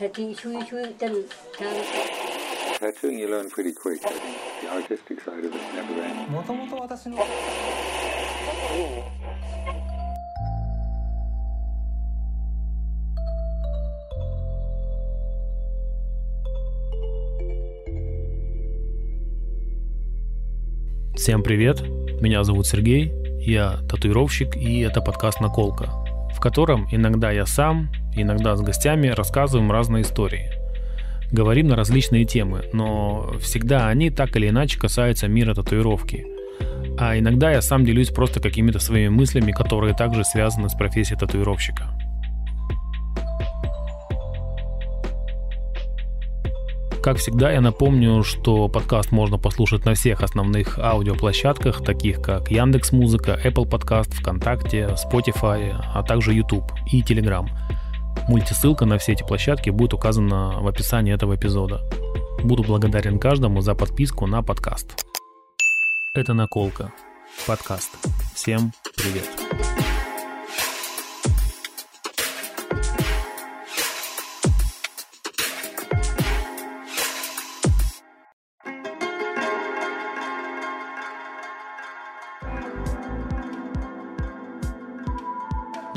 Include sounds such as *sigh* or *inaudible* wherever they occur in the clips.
Tattoo Tattooing you learn pretty quick. I think the artistic side of it never ends. もともと私の Всем привет, меня зовут Сергей, я татуировщик и это подкаст «Наколка», в котором иногда я сам, иногда с гостями рассказываем разные истории. Говорим на различные темы, но всегда они так или иначе касаются мира татуировки. А иногда я сам делюсь просто какими-то своими мыслями, которые также связаны с профессией татуировщика. Как всегда, я напомню, что подкаст можно послушать на всех основных аудиоплощадках, таких как Яндекс Музыка, Apple Podcast, ВКонтакте, Spotify, а также YouTube и Telegram. Мультисылка на все эти площадки будет указана в описании этого эпизода. Буду благодарен каждому за подписку на подкаст. Это Наколка. Подкаст. Всем привет.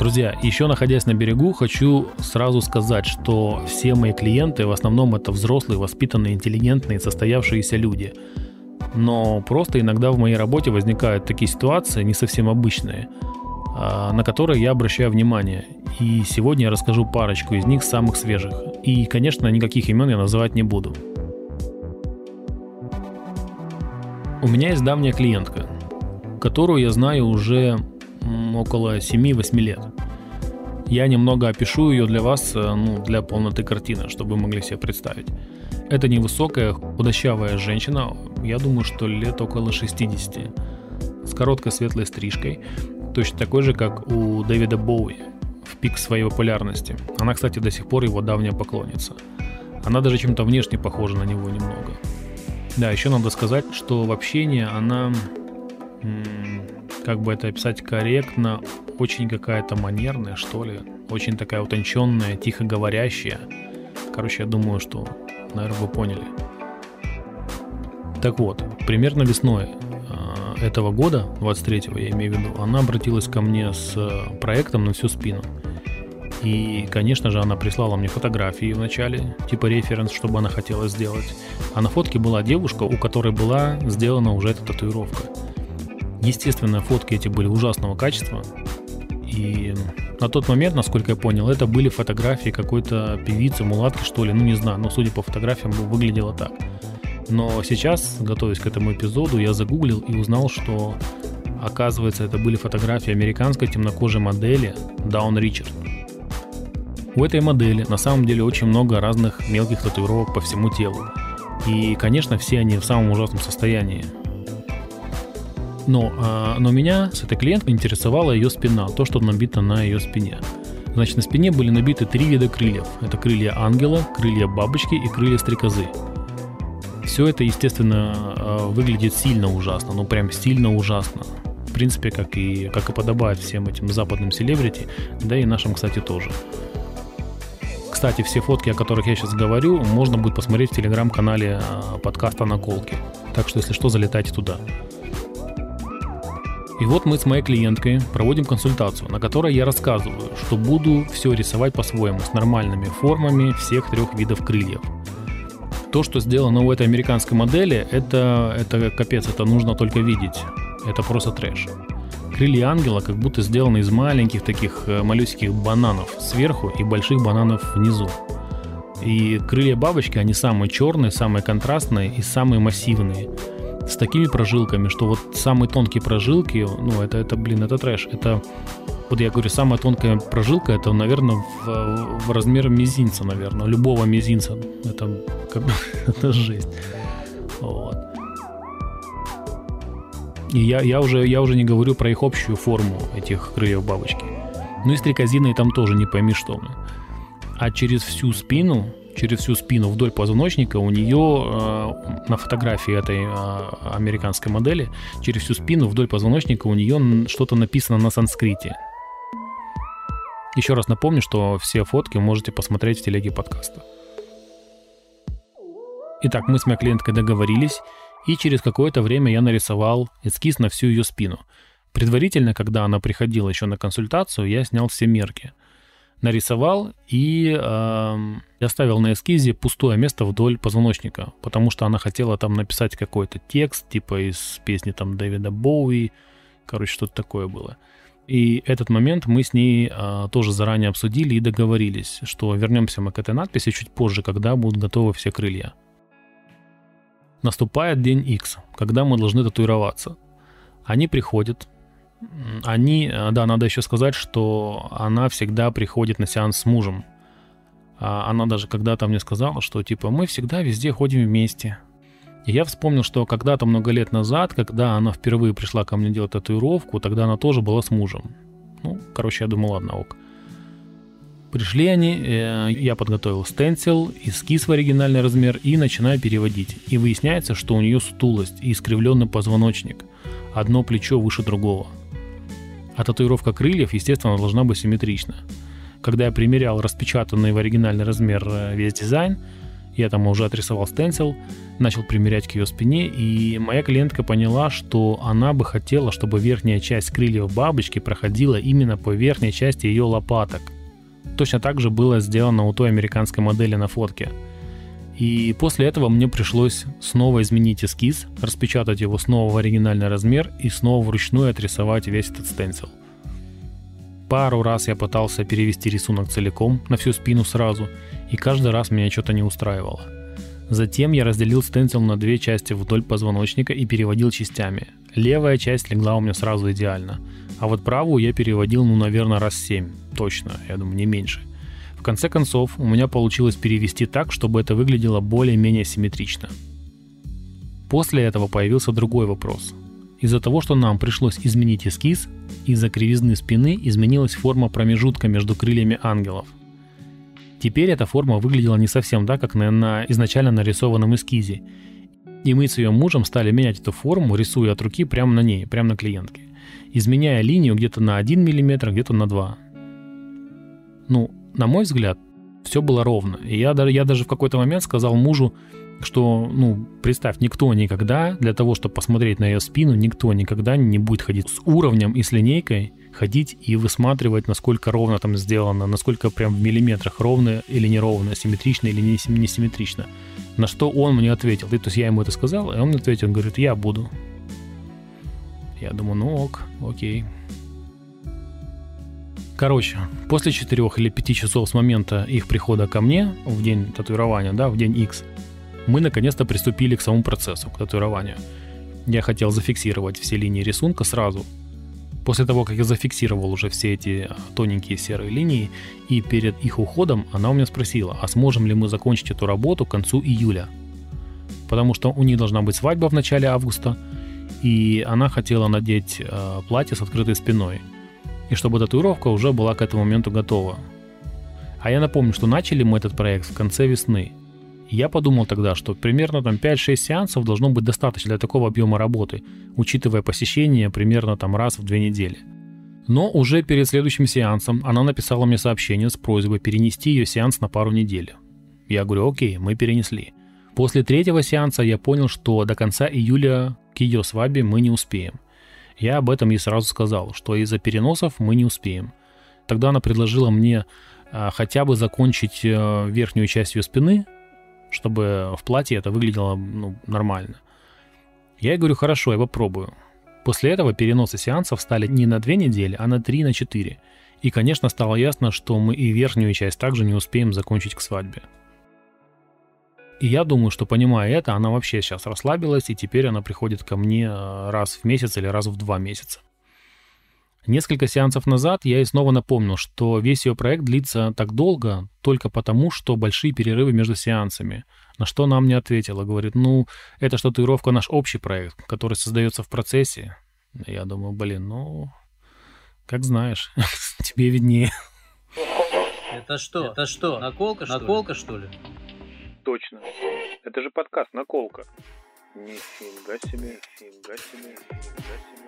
Друзья, еще находясь на берегу, хочу сразу сказать, что все мои клиенты в основном это взрослые, воспитанные, интеллигентные, состоявшиеся люди. Но просто иногда в моей работе возникают такие ситуации, не совсем обычные, а, на которые я обращаю внимание. И сегодня я расскажу парочку из них самых свежих. И, конечно, никаких имен я называть не буду. У меня есть давняя клиентка, которую я знаю уже около 7-8 лет. Я немного опишу ее для вас, э, ну, для полноты картины, чтобы вы могли себе представить. Это невысокая, худощавая женщина, я думаю, что лет около 60, с короткой светлой стрижкой, точно такой же, как у Дэвида Боуи в пик своей популярности. Она, кстати, до сих пор его давняя поклонница. Она даже чем-то внешне похожа на него немного. Да, еще надо сказать, что в общении она как бы это описать корректно, очень какая-то манерная, что ли, очень такая утонченная, тихо говорящая. Короче, я думаю, что, наверное, вы поняли. Так вот, примерно весной э, этого года, 23-го я имею в виду, она обратилась ко мне с э, проектом на всю спину. И, конечно же, она прислала мне фотографии в начале, типа референс, чтобы она хотела сделать. А на фотке была девушка, у которой была сделана уже эта татуировка. Естественно, фотки эти были ужасного качества. И на тот момент, насколько я понял, это были фотографии какой-то певицы, мулатки, что ли, ну не знаю, но судя по фотографиям, выглядело так. Но сейчас, готовясь к этому эпизоду, я загуглил и узнал, что, оказывается, это были фотографии американской темнокожей модели Даун Ричард. У этой модели на самом деле очень много разных мелких татуировок по всему телу. И, конечно, все они в самом ужасном состоянии. Но, а, но меня с этой клиенткой интересовала ее спина, то, что набито на ее спине. Значит, на спине были набиты три вида крыльев. Это крылья ангела, крылья бабочки и крылья стрекозы. Все это, естественно, а, выглядит сильно ужасно, ну прям сильно ужасно. В принципе, как и, как и подобает всем этим западным селебрити, да и нашим, кстати, тоже. Кстати, все фотки, о которых я сейчас говорю, можно будет посмотреть в телеграм-канале а, подкаста «Наколки». Так что, если что, залетайте туда. И вот мы с моей клиенткой проводим консультацию, на которой я рассказываю, что буду все рисовать по-своему, с нормальными формами всех трех видов крыльев. То, что сделано у этой американской модели, это, это капец, это нужно только видеть. Это просто трэш. Крылья ангела как будто сделаны из маленьких таких э, малюсеньких бананов сверху и больших бананов внизу. И крылья бабочки, они самые черные, самые контрастные и самые массивные с такими прожилками, что вот самые тонкие прожилки, ну, это, это блин, это трэш. Это, вот я говорю, самая тонкая прожилка, это, наверное, в, в размер мизинца, наверное, любого мизинца. Это, как, *laughs* это жесть. Вот. И я, я, уже, я уже не говорю про их общую форму, этих крыльев бабочки. Ну и стрекозиной там тоже не пойми что. А через всю спину через всю спину вдоль позвоночника у нее э, на фотографии этой э, американской модели через всю спину вдоль позвоночника у нее что-то написано на санскрите. Еще раз напомню, что все фотки можете посмотреть в телеге подкаста. Итак, мы с моей клиенткой договорились, и через какое-то время я нарисовал эскиз на всю ее спину. Предварительно, когда она приходила еще на консультацию, я снял все мерки. Нарисовал и э, оставил на эскизе пустое место вдоль позвоночника, потому что она хотела там написать какой-то текст, типа из песни там Дэвида Боуи, короче, что-то такое было. И этот момент мы с ней а, тоже заранее обсудили и договорились, что вернемся мы к этой надписи чуть позже, когда будут готовы все крылья. Наступает день X, когда мы должны татуироваться. Они приходят. Они, а, да, надо еще сказать, что она всегда приходит на сеанс с мужем. А она даже когда-то мне сказала, что типа мы всегда везде ходим вместе. И я вспомнил, что когда-то много лет назад, когда она впервые пришла ко мне делать татуировку, тогда она тоже была с мужем. Ну, короче, я думал, ладно, ок. Пришли они, э, я подготовил стенсил, эскиз в оригинальный размер и начинаю переводить. И выясняется, что у нее сутулость и искривленный позвоночник. Одно плечо выше другого. А татуировка крыльев, естественно, должна быть симметрична. Когда я примерял распечатанный в оригинальный размер э, весь дизайн, я там уже отрисовал стенсил, начал примерять к ее спине, и моя клиентка поняла, что она бы хотела, чтобы верхняя часть крыльев бабочки проходила именно по верхней части ее лопаток – Точно так же было сделано у той американской модели на фотке. И после этого мне пришлось снова изменить эскиз, распечатать его снова в оригинальный размер и снова вручную отрисовать весь этот стенсил. Пару раз я пытался перевести рисунок целиком на всю спину сразу, и каждый раз меня что-то не устраивало. Затем я разделил стенсил на две части вдоль позвоночника и переводил частями. Левая часть легла у меня сразу идеально – а вот правую я переводил, ну, наверное, раз 7. Точно, я думаю, не меньше. Конце концов, у меня получилось перевести так, чтобы это выглядело более-менее симметрично. После этого появился другой вопрос. Из-за того, что нам пришлось изменить эскиз, из-за кривизны спины изменилась форма промежутка между крыльями ангелов. Теперь эта форма выглядела не совсем так, как на, на изначально нарисованном эскизе. И мы с ее мужем стали менять эту форму, рисуя от руки прямо на ней, прямо на клиентке изменяя линию где-то на 1 мм, где-то на 2. Ну, на мой взгляд, все было ровно. И я, я даже в какой-то момент сказал мужу, что, ну, представь, никто никогда, для того, чтобы посмотреть на ее спину, никто никогда не будет ходить с уровнем и с линейкой, ходить и высматривать, насколько ровно там сделано, насколько прям в миллиметрах ровно или неровно, симметрично или не, не симметрично. На что он мне ответил. То есть я ему это сказал, и он ответил, он говорит, я буду. Я думаю, ну ок, окей. Короче, после 4 или 5 часов с момента их прихода ко мне в день татуирования, да, в день X, мы наконец-то приступили к самому процессу, к татуированию. Я хотел зафиксировать все линии рисунка сразу. После того, как я зафиксировал уже все эти а, тоненькие серые линии, и перед их уходом она у меня спросила, а сможем ли мы закончить эту работу к концу июля. Потому что у них должна быть свадьба в начале августа, и она хотела надеть э, платье с открытой спиной, и чтобы татуировка уже была к этому моменту готова. А я напомню, что начали мы этот проект в конце весны. Я подумал тогда, что примерно там 5-6 сеансов должно быть достаточно для такого объема работы, учитывая посещение примерно там раз в две недели. Но уже перед следующим сеансом она написала мне сообщение с просьбой перенести ее сеанс на пару недель. Я говорю, окей, мы перенесли. После третьего сеанса я понял, что до конца июля к ее свадьбе мы не успеем. Я об этом ей сразу сказал, что из-за переносов мы не успеем. Тогда она предложила мне а, хотя бы закончить а, верхнюю часть ее спины, чтобы в платье это выглядело ну, нормально. Я ей говорю, хорошо, я попробую. После этого переносы сеансов стали не на две недели, а на три, на четыре. И, конечно, стало ясно, что мы и верхнюю часть также не успеем закончить к свадьбе. И я думаю, что понимая это, она вообще сейчас расслабилась, и теперь она приходит ко мне э, раз в месяц или раз в два месяца. Несколько сеансов назад я ей снова напомнил, что весь ее проект длится так долго только потому, что большие перерывы между сеансами. На что она мне ответила, говорит, ну, это что татуировка наш общий проект, который создается в процессе. Я думаю, блин, ну, как знаешь, *laughs* тебе виднее. Это что? Это что? Наколка, что Наколка, что ли? Точно. Это же подкаст «Наколка». Нифига себе, нифига себе, нифига себе.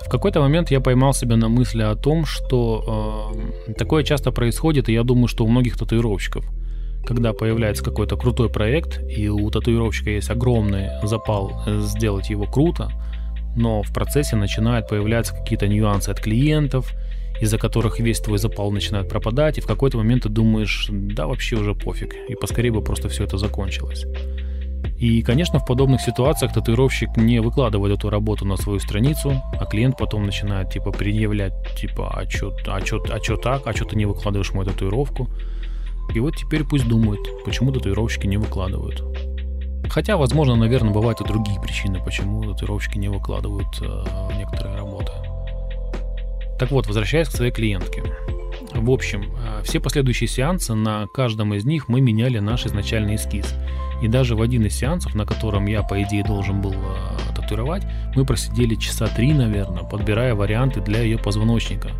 В какой-то момент я поймал себя на мысли о том, что э, такое часто происходит, и я думаю, что у многих татуировщиков. Когда появляется какой-то крутой проект, и у татуировщика есть огромный запал сделать его круто, но в процессе начинают появляться какие-то нюансы от клиентов, из-за которых весь твой запал начинает пропадать, и в какой-то момент ты думаешь, да вообще уже пофиг, и поскорее бы просто все это закончилось. И, конечно, в подобных ситуациях татуировщик не выкладывает эту работу на свою страницу, а клиент потом начинает, типа, предъявлять, типа, а чё, а чё, а чё так, а чё ты не выкладываешь мою татуировку? И вот теперь пусть думают, почему татуировщики не выкладывают. Хотя, возможно, наверное, бывают и другие причины, почему татуировщики не выкладывают э, некоторые работы. Так вот, возвращаясь к своей клиентке. В общем, э, все последующие сеансы, на каждом из них мы меняли наш изначальный эскиз – и даже в один из сеансов, на котором я, по идее, должен был э, татуировать, мы просидели часа три, наверное, подбирая варианты для ее позвоночника.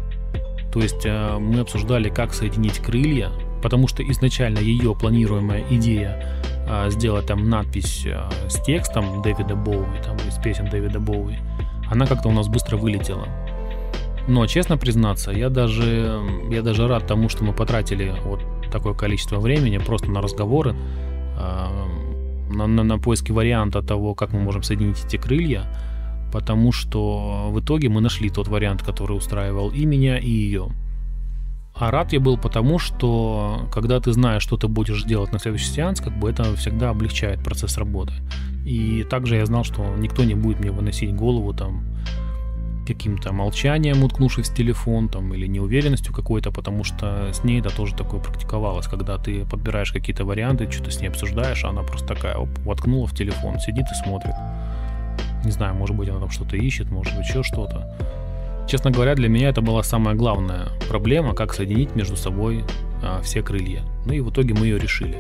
То есть э, мы обсуждали, как соединить крылья, потому что изначально ее планируемая идея э, сделать там надпись э, с текстом Дэвида Боуи, там из песен Дэвида Боуи, она как-то у нас быстро вылетела. Но, честно признаться, я даже, я даже рад тому, что мы потратили вот такое количество времени просто на разговоры, на, на, на поиски варианта того, как мы можем соединить эти крылья, потому что в итоге мы нашли тот вариант, который устраивал и меня, и ее. А рад я был потому, что когда ты знаешь, что ты будешь делать на следующий сеанс, как бы это всегда облегчает процесс работы. И также я знал, что никто не будет мне выносить голову там каким-то молчанием, уткнувшись в телефон, там, или неуверенностью какой-то, потому что с ней это тоже такое практиковалось, когда ты подбираешь какие-то варианты, что-то с ней обсуждаешь, а она просто такая, оп, воткнула в телефон, сидит и смотрит. Не знаю, может быть, она там что-то ищет, может быть, еще что-то. Честно говоря, для меня это была самая главная проблема, как соединить между собой а, все крылья. Ну и в итоге мы ее решили.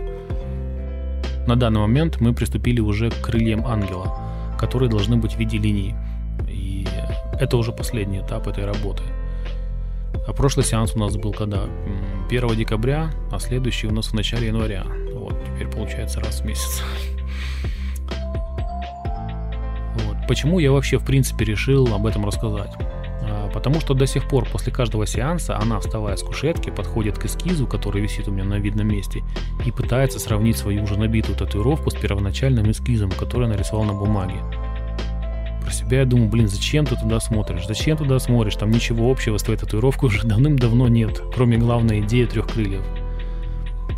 На данный момент мы приступили уже к крыльям ангела, которые должны быть в виде линий. Это уже последний этап этой работы. А прошлый сеанс у нас был когда? 1 декабря, а следующий у нас в начале января. Вот, теперь получается раз в месяц. *laughs* Вот. Почему я вообще в принципе решил об этом рассказать? Потому что до сих пор после каждого сеанса она, вставая с кушетки, подходит к эскизу, который висит у меня на видном месте, и пытается сравнить свою уже набитую татуировку с первоначальным эскизом, который нарисовал на бумаге про себя я думаю, блин, зачем ты туда смотришь? Зачем туда смотришь? Там ничего общего с твоей татуировкой уже давным-давно нет, кроме главной идеи трех крыльев.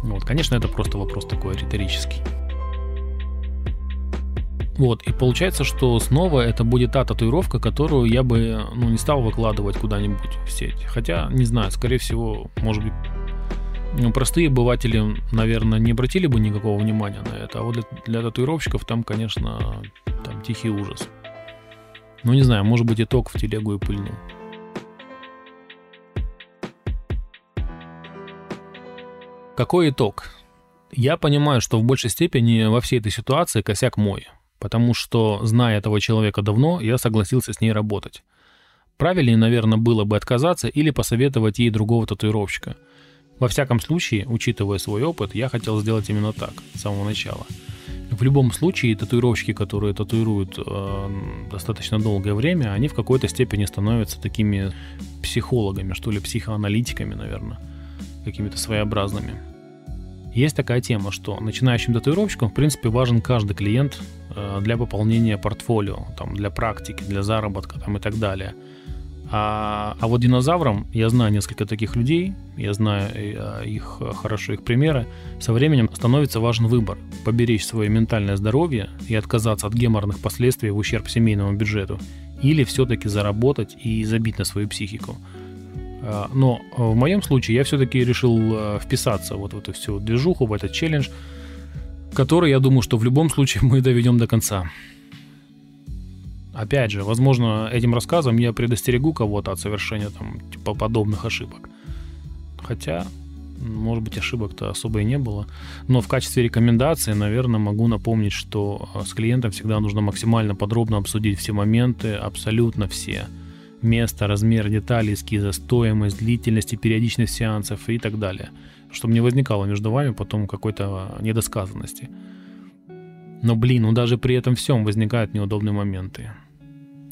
Вот, конечно, это просто вопрос такой риторический. Вот, и получается, что снова это будет та татуировка, которую я бы ну, не стал выкладывать куда-нибудь в сеть. Хотя, не знаю, скорее всего, может быть, ну, простые обыватели, наверное, не обратили бы никакого внимания на это. А вот для, для татуировщиков там, конечно, там тихий ужас. Ну, не знаю, может быть, итог в телегу и пыльнул. Какой итог? Я понимаю, что в большей степени во всей этой ситуации косяк мой, потому что, зная этого человека давно, я согласился с ней работать. Правильнее, наверное, было бы отказаться или посоветовать ей другого татуировщика. Во всяком случае, учитывая свой опыт, я хотел сделать именно так, с самого начала – в любом случае, татуировщики, которые татуируют э, достаточно долгое время, они в какой-то степени становятся такими психологами, что ли, психоаналитиками, наверное, какими-то своеобразными. Есть такая тема, что начинающим татуировщикам, в принципе, важен каждый клиент для пополнения портфолио, там, для практики, для заработка там, и так далее – а, а вот динозаврам, я знаю несколько таких людей, я знаю э, их э, хорошо, их примеры, со временем становится важен выбор – поберечь свое ментальное здоровье и отказаться от геморных последствий в ущерб семейному бюджету, или все-таки заработать и забить на свою психику. Но в моем случае я все-таки решил э, вписаться вот в эту всю движуху, в этот челлендж, который, я думаю, что в любом случае мы доведем до конца. Опять же, возможно, этим рассказом я предостерегу кого-то от совершения там, типа, подобных ошибок. Хотя, может быть, ошибок-то особо и не было. Но в качестве рекомендации, наверное, могу напомнить, что э, с клиентом всегда нужно максимально подробно обсудить все моменты, абсолютно все. Место, размер, детали эскиза, стоимость, длительность и периодичность сеансов и так далее. Чтобы не возникало между вами потом какой-то недосказанности. Но, блин, ну даже при этом всем возникают неудобные моменты.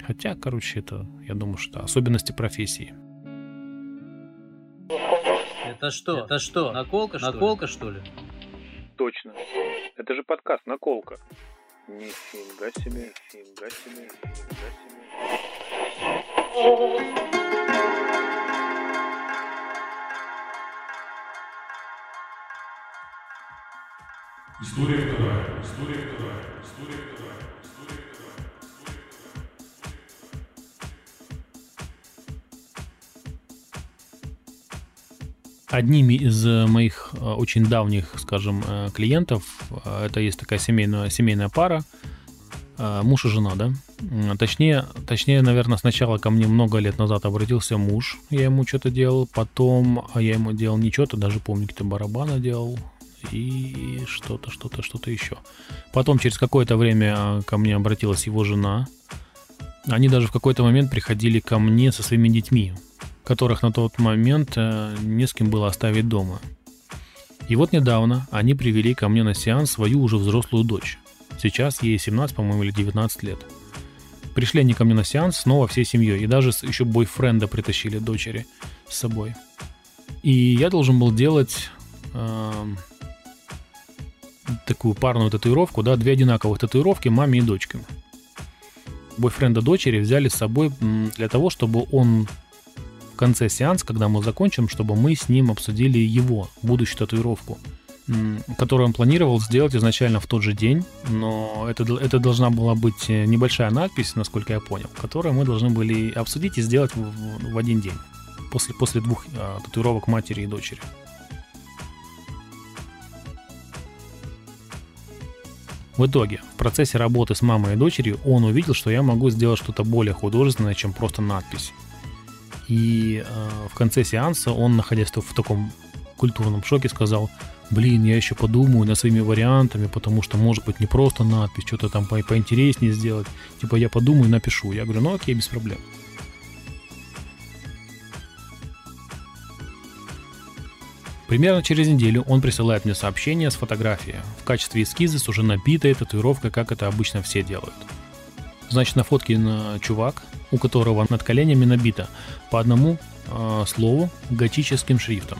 Хотя, короче, это, я думаю, что особенности профессии. Это что? Это что? Наколка, что Наколка, ли? что ли? Точно. Это же подкаст «Наколка». Нифига себе, нифига себе, нифига себе. История вторая. История вторая. История вторая. История вторая. Одними из э, моих э, очень давних, скажем, э, клиентов, это есть такая семейная, семейная пара, муж и жена, да? Точнее, точнее, наверное, сначала ко мне много лет назад обратился муж, я ему что-то делал, потом а я ему делал не что-то, даже помню, какие-то барабаны делал, и что-то, что-то, что-то еще. Потом через какое-то время ко мне обратилась его жена. Они даже в какой-то момент приходили ко мне со своими детьми, которых на тот момент э, не с кем было оставить дома. И вот недавно они привели ко мне на сеанс свою уже взрослую дочь. Сейчас ей 17, по-моему, или 19 лет. Пришли они ко мне на сеанс снова всей семьей, и даже еще бойфренда притащили дочери с собой. И я должен был делать такую парную татуировку, да, две одинаковых татуировки маме и дочкам. Бойфренда дочери взяли с собой для того, чтобы он в конце сеанса, когда мы закончим, чтобы мы с ним обсудили его будущую татуировку, которую он планировал сделать изначально в тот же день, но это, это должна была быть э, небольшая надпись, насколько я понял, которую мы должны были обсудить и сделать в, в, один день, после, после двух а, татуировок матери и дочери. В итоге, в процессе работы с мамой и дочерью он увидел, что я могу сделать что-то более художественное, чем просто надпись. И э, в конце сеанса он, находясь в таком культурном шоке, сказал, блин, я еще подумаю над своими вариантами, потому что может быть не просто надпись, что-то там по поинтереснее сделать. Типа я подумаю напишу. Я говорю, ну окей, без проблем. Примерно через неделю он присылает мне сообщение с фотографией в качестве эскиза с уже набитой татуировкой, как это обычно все делают. Значит, на фотке на чувак, у которого над коленями набито по одному э, слову готическим шрифтом.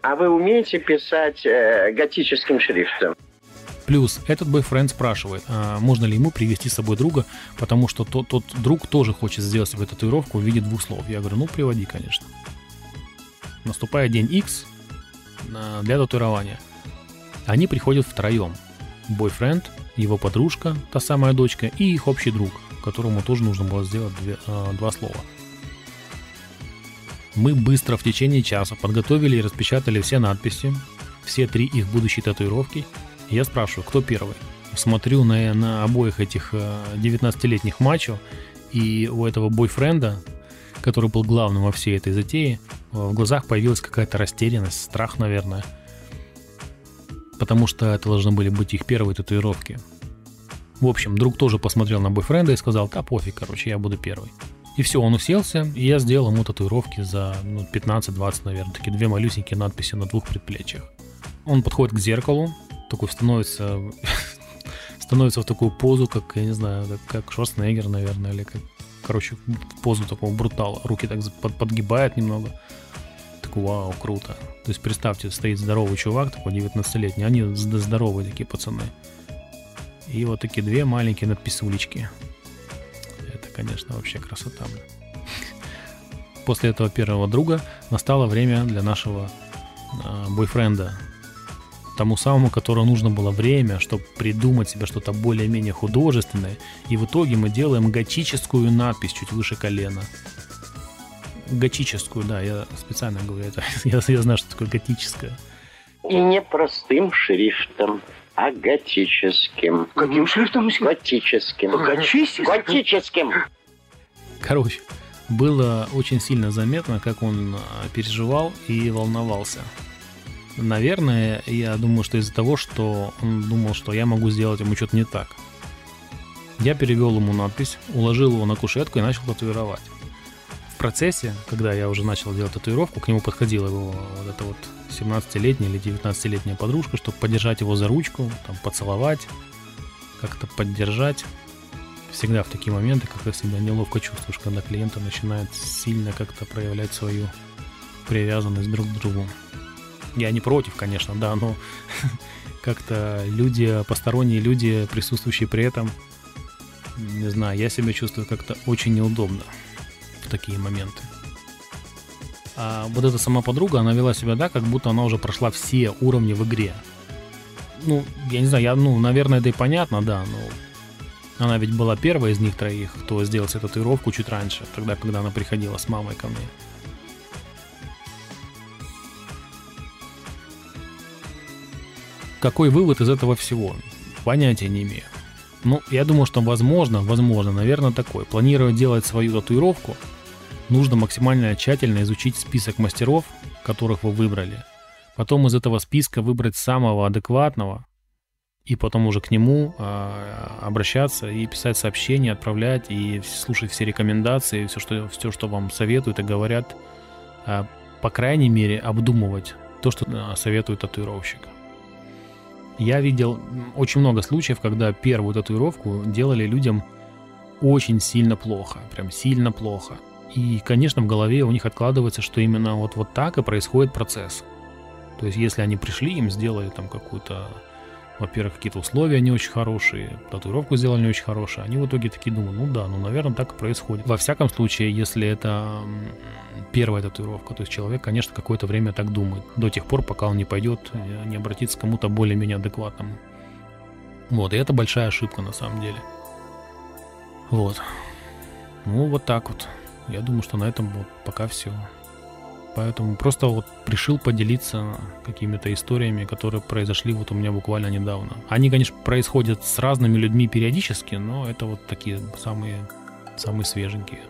А вы умеете писать э, готическим шрифтом? Плюс этот бойфренд спрашивает, а можно ли ему привести с собой друга, потому что тот, тот друг тоже хочет сделать себе татуировку в виде двух слов. Я говорю, ну приводи, конечно. Наступает день X, для татуирования. Они приходят втроем. Бойфренд, его подружка, та самая дочка, и их общий друг, которому тоже нужно было сделать две, э, два слова. Мы быстро в течение часа подготовили и распечатали все надписи, все три их будущей татуировки. Я спрашиваю, кто первый? Смотрю на, на обоих этих 19-летних мачо, и у этого бойфренда, который был главным во всей этой затее, в глазах появилась какая-то растерянность, страх, наверное. Потому что это должны были быть их первые татуировки. В общем, друг тоже посмотрел на бойфренда и сказал, да пофиг, короче, я буду первый. И все, он уселся, и я сделал ему татуировки за ну, 15-20, наверное, такие две малюсенькие надписи на двух предплечьях. Он подходит к зеркалу, такой становится, *laughs* становится в такую позу, как, я не знаю, как, как Шварценеггер, наверное, или как, короче, в позу такого брутала. Руки так под, подгибает немного такой, вау, круто. То есть представьте, стоит здоровый чувак, такой 19-летний, они здоровые такие пацаны. И вот такие две маленькие надписулечки. Это, конечно, вообще красота. После этого первого друга настало время для нашего э, бойфренда. Тому самому, которому нужно было время, чтобы придумать себе что-то более-менее художественное. И в итоге мы делаем готическую надпись чуть выше колена готическую, да, я специально говорю это. *laughs* я, я знаю, что такое готическое. И не простым шрифтом, а готическим. Каким шрифтом? Готическим. Готическим? Готическим. Короче, было очень сильно заметно, как он а, переживал и волновался. Наверное, я думаю, что из-за того, что он думал, что я могу сделать ему что-то не так. Я перевел ему надпись, уложил его на кушетку и начал татуировать процессе, когда я уже начал делать татуировку, к нему подходила его вот эта вот 17-летняя или 19-летняя подружка, чтобы поддержать его за ручку, там, поцеловать, как-то поддержать. всегда в такие моменты, как я себя неловко чувствуешь, когда клиенты начинают сильно как-то проявлять свою привязанность друг к другу. Я не против, конечно, да, но *laughs* как-то люди, посторонние люди, присутствующие при этом, не знаю, я себя чувствую как-то очень неудобно такие моменты. А вот эта сама подруга, она вела себя так, как будто она уже прошла все уровни в игре. Ну, я не знаю, я, ну, наверное, это и понятно, да, но она ведь была первая из них троих, кто сделал себе татуировку чуть раньше, тогда, когда она приходила с мамой ко мне. Какой вывод из этого всего? Понятия не имею. Ну, я думаю, что возможно, возможно, наверное, такой. Планируя делать свою татуировку, нужно максимально тщательно изучить список мастеров, которых вы выбрали. Потом из этого списка выбрать самого адекватного, и потом уже к нему э, обращаться и писать сообщения, отправлять и слушать все рекомендации, все, что, все, что вам советуют и говорят, э, по крайней мере, обдумывать то, что э, советует татуировщик. Я видел очень много случаев, когда первую татуировку делали людям очень сильно плохо, прям сильно плохо. И, конечно, в голове у них откладывается, что именно вот, вот так и происходит процесс. То есть, если они пришли, им сделали там какую-то, во-первых, какие-то условия не очень хорошие, татуировку сделали не очень хорошие, они в итоге такие думают, ну да, ну, наверное, так и происходит. Во всяком случае, если это первая татуировка, то есть человек, конечно, какое-то время так думает, до тех пор, пока он не пойдет, э, не обратится к кому-то более-менее адекватному. Вот, и это большая ошибка на самом деле. Вот. Ну, вот так вот. Я думаю, что на этом вот пока все. Поэтому просто вот решил поделиться какими-то историями, которые произошли вот у меня буквально недавно. Они, конечно, происходят с разными людьми периодически, но это вот такие самые, самые свеженькие.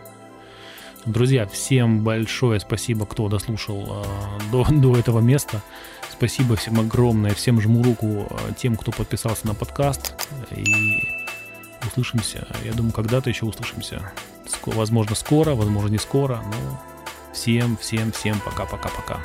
Друзья, всем большое спасибо, кто дослушал э, до, *laughs* до этого места. Спасибо всем огромное, всем жму руку э, тем, кто подписался на подкаст. И услышимся. Я думаю, когда-то еще услышимся. Возможно, скоро, возможно, не скоро, но всем, всем, всем пока-пока-пока.